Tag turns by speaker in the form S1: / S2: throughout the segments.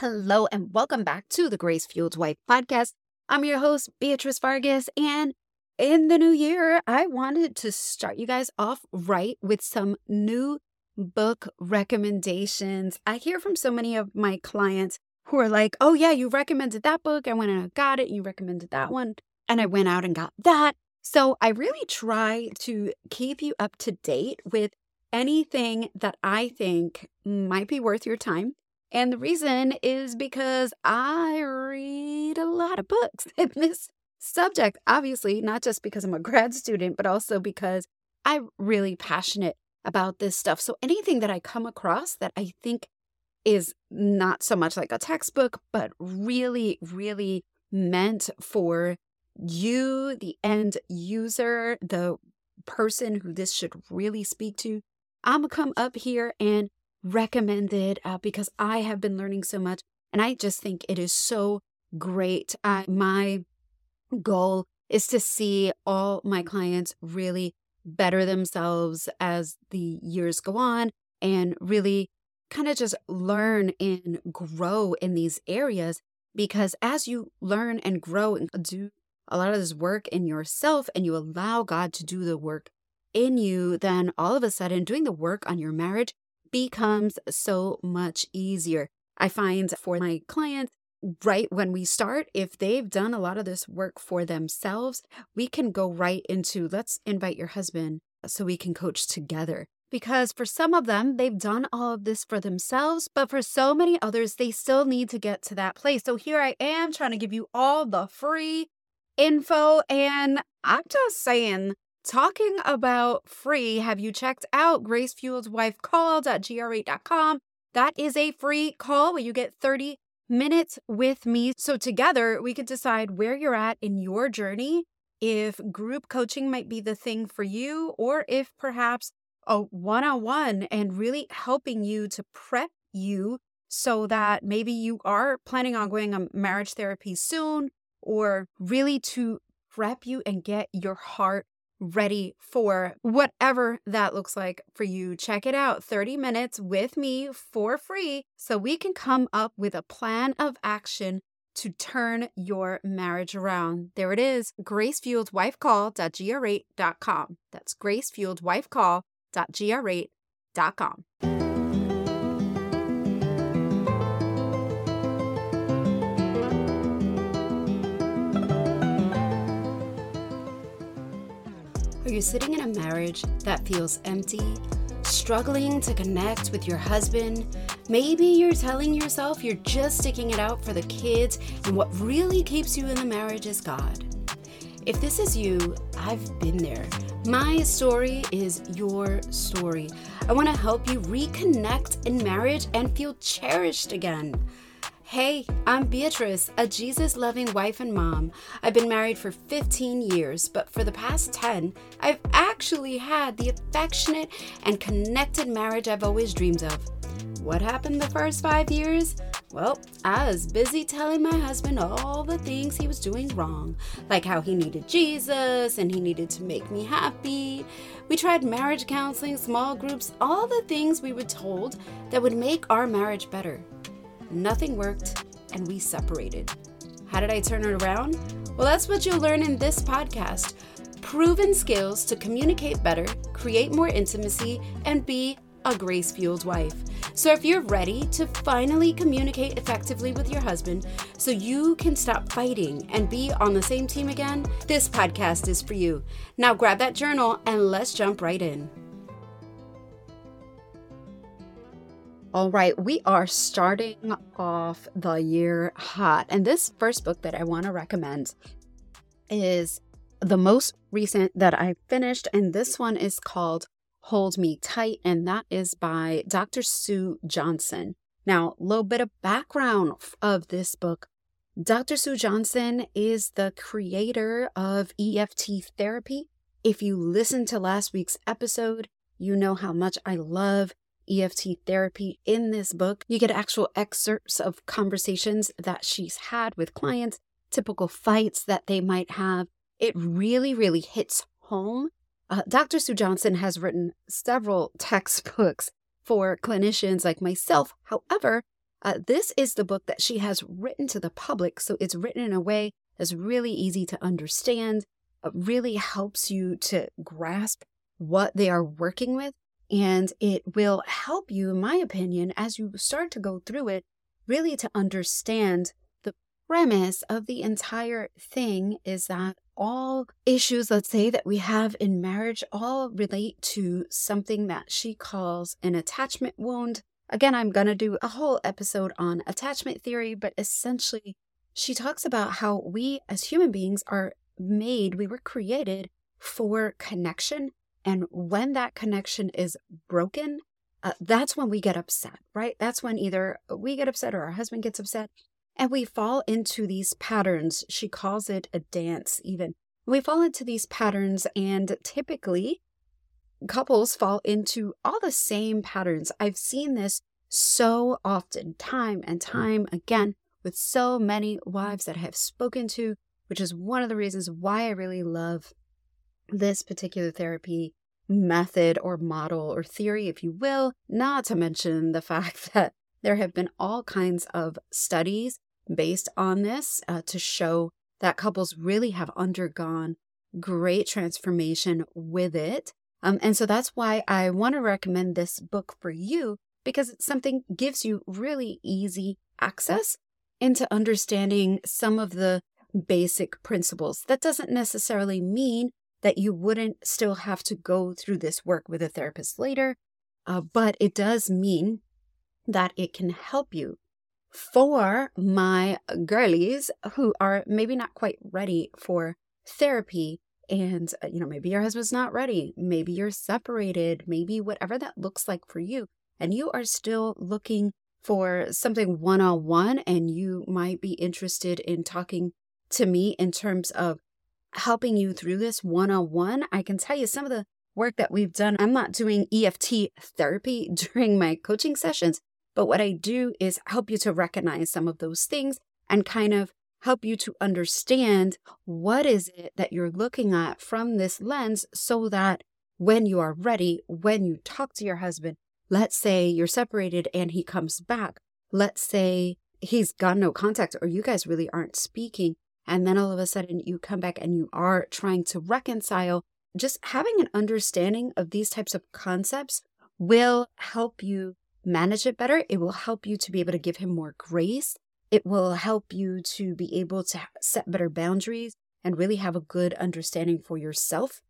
S1: Hello, and welcome back to the Grace Fueled Wife podcast. I'm your host, Beatrice Vargas, and in the new year, I wanted to start you guys off right with some new book recommendations. I hear from so many of my clients who are like, oh, yeah, you recommended that book. I went and I got it. You recommended that one. And I went out and got that. So I really try to keep you up to date with anything that I think might be worth your time. And the reason is because I read a lot of books in this subject, obviously, not just because I'm a grad student, but also because I'm really passionate about this stuff. So anything that I come across that I think is not so much like a textbook, but really, really meant for you, the end user, the person who this should really speak to, I'm gonna come up here and recommend it uh, because I have been learning so much. And I just think it is so great. Uh, my goal is to see all my clients really better themselves as the years go on and really kind of just learn and grow in these areas. Because as you learn and grow and do a lot of this work in yourself and you allow God to do the work in you, then all of a sudden doing the work on your marriage becomes so much easier. I find for my clients, right when we start, if they've done a lot of this work for themselves, we can go right into let's invite your husband so we can coach together. Because for some of them, they've done all of this for themselves, but for so many others, they still need to get to that place. So here I am trying to give you all the free info. And I'm just saying, talking about free, have you checked out Grace Fueled Wife Call.gr8.com? That is a free call where you get 30 minutes with me. So together we could decide where you're at in your journey, if group coaching might be the thing for you, or if perhaps a one on one and really helping you to prep you so that maybe you are planning on going on marriage therapy soon, or really to prep you and get your heart ready for whatever that looks like for you. Check it out 30 minutes with me for free so we can come up with a plan of action to turn your marriage around. There it is gracefueledwifecall.gr8.com. That's gracefueledwifecall.gr8.com. you sitting in a marriage that feels empty? Struggling to connect with your husband? Maybe you're telling yourself you're just sticking it out for the kids, and what really keeps you in the marriage is God. If this is you, I've been there. My story is your story. I want to help you reconnect in marriage and feel cherished again. Hey, I'm Beatrice, a Jesus loving wife and mom. I've been married for 15 years, but for the past 10, I've actually had the affectionate and connected marriage I've always dreamed of. What happened the first five years? Well, I was busy telling my husband all the things he was doing wrong, like how he needed Jesus and he needed to make me happy. We tried marriage counseling, small groups, all the things we were told that would make our marriage better. Nothing worked, and we separated. How did I turn it around? Well, that's what you'll learn in this podcast proven skills to communicate better, create more intimacy, and be a grace fueled wife. So, if you're ready to finally communicate effectively with your husband so you can stop fighting and be on the same team again, this podcast is for you. Now, grab that journal and let's jump right in. All right, we are starting off the year hot. And this first book that I want to recommend is the most recent that I finished. And this one is called Hold Me Tight. And that is by Dr. Sue Johnson. Now, a little bit of background of this book. Dr. Sue Johnson is the creator of EFT therapy. If you listened to last week's episode, you know how much I love EFT therapy in this book. You get actual excerpts of conversations that she's had with clients, typical fights that they might have. It really, really hits home. Uh, Dr. Sue Johnson has written several textbooks for clinicians like myself. However, Uh, this is the book that she has written to the public. So it's written in a way that's really easy to understand, it really helps you to grasp what they are working with. And it will help you, in my opinion, as you start to go through it, really to understand the premise of the entire thing is that all issues, let's say, that we have in marriage all relate to something that she calls an attachment wound. Again, I'm going to do a whole episode on attachment theory, but essentially, she talks about how we as human beings are made, we were created for connection. And when that connection is broken, uh, that's when we get upset, right? That's when either we get upset or our husband gets upset. And we fall into these patterns. She calls it a dance, even. We fall into these patterns, and typically, couples fall into all the same patterns. I've seen this so often, time and time again, with so many wives that I have spoken to, which is one of the reasons why I really love this particular therapy method or model or theory, if you will, not to mention the fact that there have been all kinds of studies based on this uh, to show that couples really have undergone great transformation with it. Um, and so that's why I want to recommend this book for you because it's something gives you really easy access into understanding some of the basic principles. That doesn't necessarily mean that you wouldn't still have to go through this work with a therapist later, uh, but it does mean that it can help you for my girlies who are maybe not quite ready for therapy and uh, you know maybe your husband's not ready maybe you're separated maybe whatever that looks like for you and you are still looking for something one-on-one and you might be interested in talking to me in terms of helping you through this one-on-one i can tell you some of the work that we've done. I'm not doing eft therapy during my coaching sessions but what I do is help you to recognize some of those things and kind of help you to understand what is it that you're looking at from this lens so that when you are ready, when you talk to your husband, let's say you're separated and he comes back, let's say he's got no contact or you guys really aren't speaking, and then all of a sudden you come back and you are trying to reconcile, just having an understanding of these types of concepts will help you manage it better. It will help you to be able to give him more grace. It will help you to be able to set better boundaries and really have a good understanding for yourself.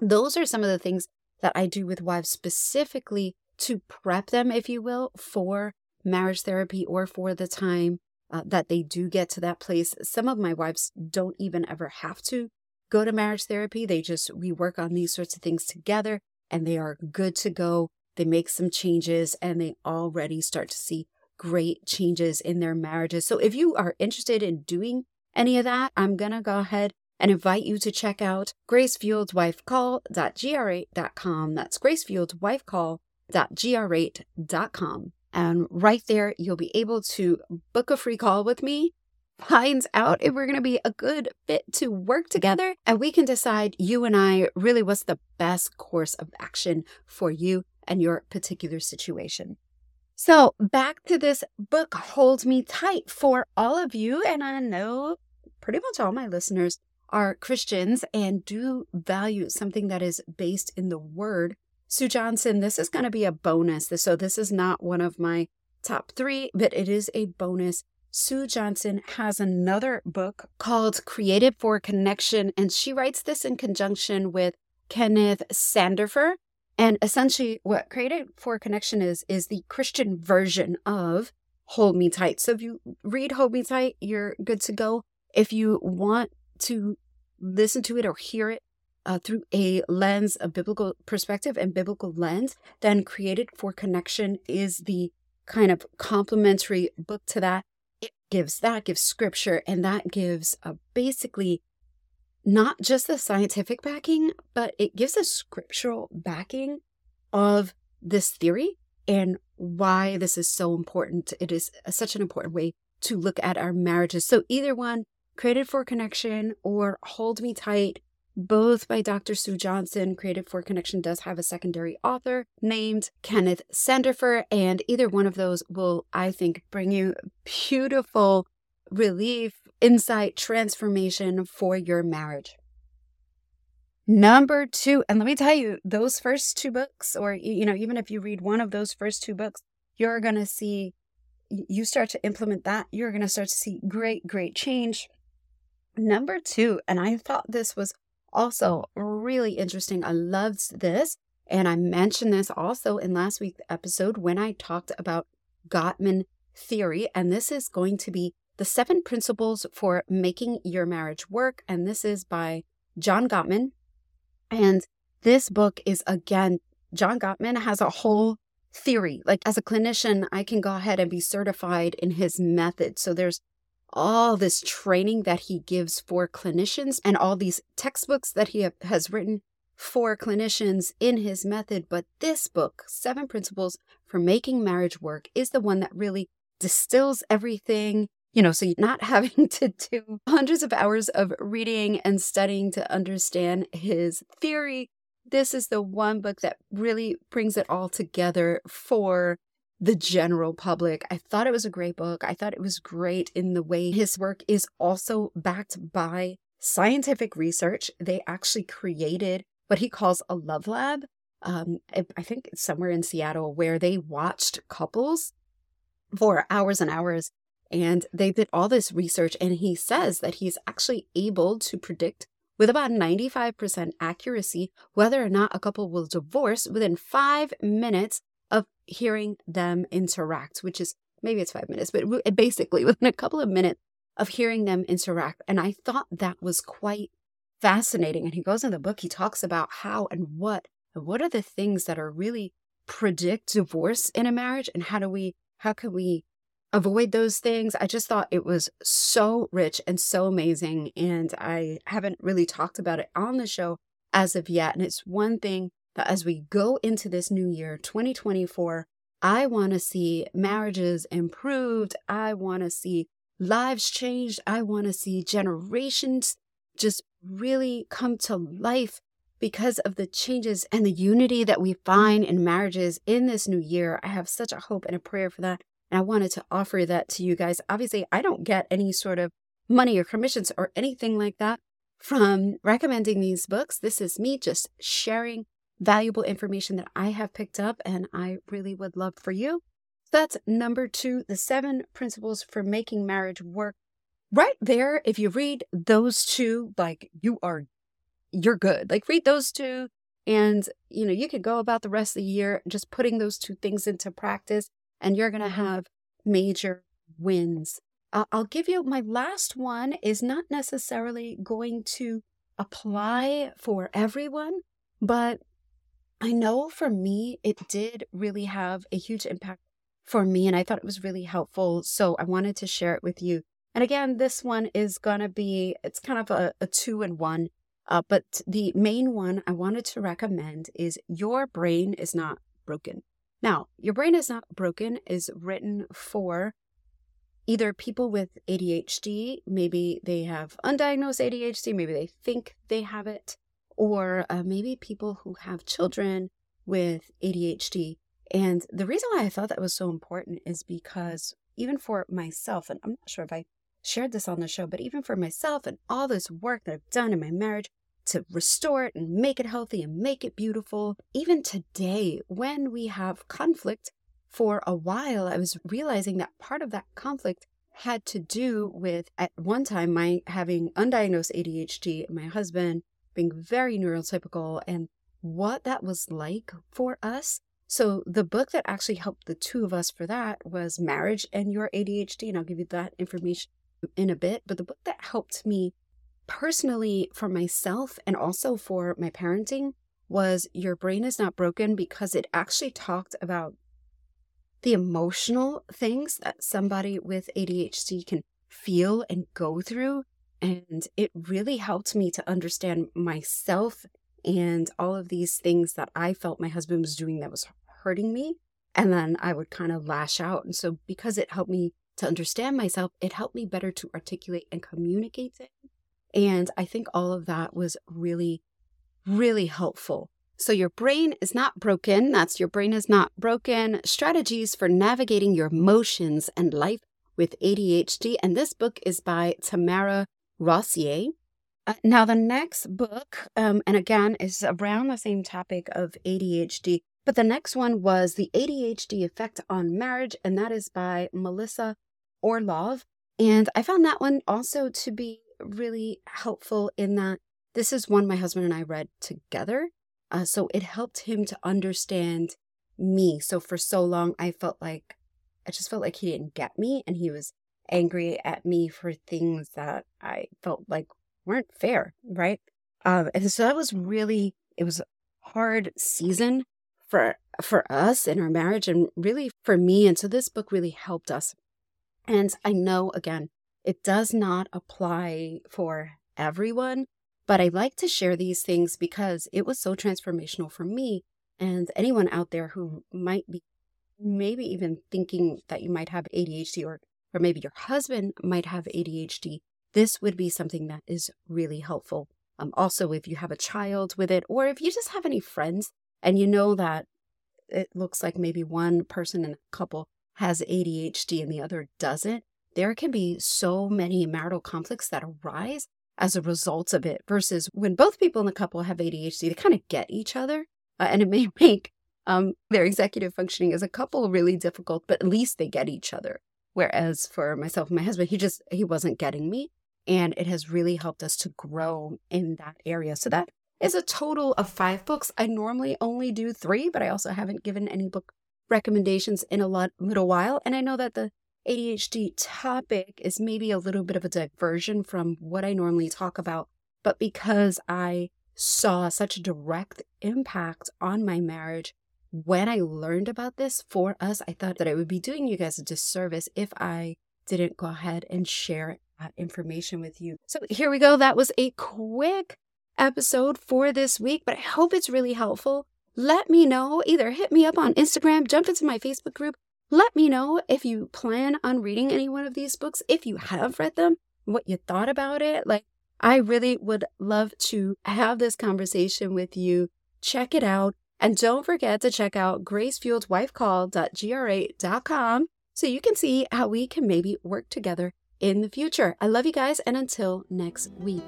S1: Those are some of the things that I do with wives specifically to prep them, if you will, for marriage therapy or for the time uh, that they do get to that place. Some of my wives don't even ever have to go to marriage therapy. They just, we work on these sorts of things together and they are good to go they make some changes and they already start to see great changes in their marriages. So if you are interested in doing any of that, I'm going to go ahead and invite you to check out gracefueledwifecall.gr8.com. That's gracefueledwifecall.gr8.com. And right there, you'll be able to book a free call with me, find out if we're going to be a good fit to work together, and we can decide, you and I, really what's the best course of action for you and your particular situation. So, back to this book, Hold Me Tight, for all of you. And I know pretty much all my listeners are Christians and do value something that is based in the word. Sue Johnson, this is going to be a bonus. So, this is not one of my top three, but it is a bonus. Sue Johnson has another book called Created for Connection, and she writes this in conjunction with Kenneth Sanderfer. And essentially, what Created for Connection is, is the Christian version of Hold Me Tight. So if you read Hold Me Tight, you're good to go. If you want to listen to it or hear it uh, through a lens, of biblical perspective and biblical lens, then Created for Connection is the kind of complementary book to that. It gives that gives scripture and that gives uh, basically not just the scientific backing, but it gives a scriptural backing of this theory and why this is so important. It is such an important way to look at our marriages. So, either one, created for connection or hold me tight, both by Dr. Sue Johnson. Creative for Connection does have a secondary author named Kenneth Sanderfer, and either one of those will, I think, bring you beautiful relief, insight, transformation for your marriage. Number two, and let me tell you, those first two books, or, you know, even if you read one of those first two books, you're going to see, you start to implement that, you're going to start to see great, great change. Number two, and I thought this was also really interesting. I loved this. And I mentioned this also in last week's episode when I talked about Gottman theory. And this is going to be the seven principles for making your marriage work. And this is by John Gottman. And this book is again, John Gottman has a whole theory. Like as a clinician, I can go ahead and be certified in his method. So there's all this training that he gives for clinicians and all these textbooks that he has written for clinicians in his method. But this book, Seven Principles for Making Marriage Work, is the one that really distills everything. You know, so you're not having to do hundreds of hours of reading and studying to understand his theory. This is the one book that really brings it all together for the general public. I thought it was a great book. I thought it was great in the way his work is also backed by scientific research. They actually created what he calls a love lab. Um, I think it's somewhere in Seattle where they watched couples for hours and hours and they did all this research. And he says that he's actually able to predict with about 95% accuracy whether or not a couple will divorce within five minutes of hearing them interact, which is maybe it's five minutes, but basically within a couple of minutes of hearing them interact. And I thought that was quite fascinating. And he goes in the book, he talks about how and what and what are the things that are really predict divorce in a marriage and how do we how can we avoid those things i just thought it was so rich and so amazing and i haven't really talked about it on the show as of yet and it's one thing that as we go into this new year, 2024, I want to see marriages improved. I want to see lives changed. I want to see generations just really come to life because of the changes and the unity that we find in marriages in this new year. I have such a hope and a prayer for that. And I wanted to offer that to you guys. Obviously, I don't get any sort of money or commissions or anything like that from recommending these books. This is me just sharing valuable information that I have picked up and I really would love for you. That's number two, the seven principles for making marriage work. Right there, if you read those two, like you are, you're good. Like read those two and, you know, you could go about the rest of the year just putting those two things into practice and you're going to mm-hmm. have major wins. Uh, I'll give you my last one is not necessarily going to apply for everyone, but I know for me, it did really have a huge impact for me, and I thought it was really helpful. So I wanted to share it with you. And again, this one is going to be, it's kind of a, a two in one. Uh, but the main one I wanted to recommend is Your Brain is Not Broken. Now, Your Brain is Not Broken is written for either people with ADHD, maybe they have undiagnosed ADHD, maybe they think they have it, or uh, maybe people who have children with ADHD. And the reason why I thought that was so important is because even for myself, and I'm not sure if I shared this on the show, but even for myself and all this work that I've done in my marriage to restore it and make it healthy and make it beautiful, even today, when we have conflict, for a while, I was realizing that part of that conflict had to do with at one time my having undiagnosed ADHD, my husband being very neurotypical and what that was like for us. So, the book that actually helped the two of us for that was Marriage and Your ADHD. And I'll give you that information in a bit. But the book that helped me personally for myself and also for my parenting was Your Brain is Not Broken because it actually talked about the emotional things that somebody with ADHD can feel and go through and it really helped me to understand myself and all of these things that I felt my husband was doing that was hurting me. And then I would kind of lash out. And so, because it helped me to understand myself, it helped me better to articulate and communicate it. And I think all of that was really, really helpful. So, your brain is not broken. That's your brain is not broken. Strategies for navigating your emotions and life with ADHD. And this book is by Tamara Rosier. Uh, now, the next book, um, and again, is around the same topic of ADHD, but the next one was The ADHD Effect on Marriage, and that is by Melissa Orlov. And I found that one also to be really helpful in that this is one my husband and I read together. Uh, so it helped him to understand me. So for so long, I felt like I just felt like he didn't get me and he was angry at me for things that I felt like weren't fair, right? Um, and so that was really it was a hard season for for us in our marriage and really for me. And so this book really helped us. And I know again, it does not apply for everyone, but I like to share these things because it was so transformational for me and anyone out there who might be maybe even thinking that you might have ADHD or or maybe your husband might have ADHD, this would be something that is really helpful. Um, also, if you have a child with it, or if you just have any friends and you know that it looks like maybe one person in a couple has ADHD and the other doesn't, there can be so many marital conflicts that arise as a result of it versus when both people in the couple have ADHD, they kind of get each other. Uh, and it may make um, their executive functioning as a couple really difficult, but at least they get each other. Whereas for myself and my husband, he just, he wasn't getting me. And it has really helped us to grow in that area. So that is a total of five books. I normally only do three, but I also haven't given any book recommendations in a lot, little while. And I know that the ADHD topic is maybe a little bit of a diversion from what I normally talk about, but because I saw such a direct impact on my marriage when I learned about this for us, I thought that I would be doing you guys a disservice if I didn't go ahead and share that information with you. So here we go. That was a quick episode for this week, but I hope it's really helpful. Let me know. Either hit me up on Instagram, jump into my Facebook group. Let me know if you plan on reading any one of these books, if you have read them, what you thought about it. Like, I really would love to have this conversation with you. Check it out. And don't forget to check out gracefueledwifecall.gr8.com so you can see how we can maybe work together in the future. I love you guys, and until next week.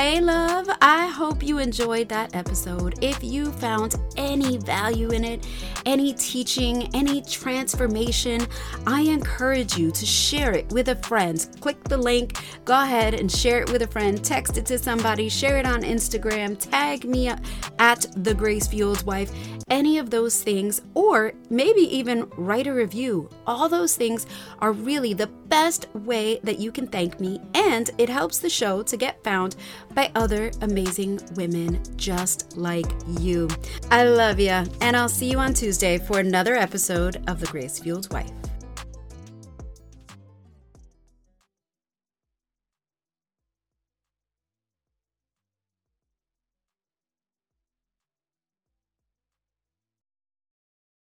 S1: Hey, love, I hope you enjoyed that episode. If you found any value in it, any teaching, any transformation, I encourage you to share it with a friend. Click the link, go ahead and share it with a friend, text it to somebody, share it on Instagram, tag me at The Grace Fueled Wife, any of those things, or maybe even write a review. All those things are really the best way that you can thank me, and it helps the show to get found by other amazing women just like you. I love you, and I'll see you on Tuesday for another episode of The Grace Fueled Wife.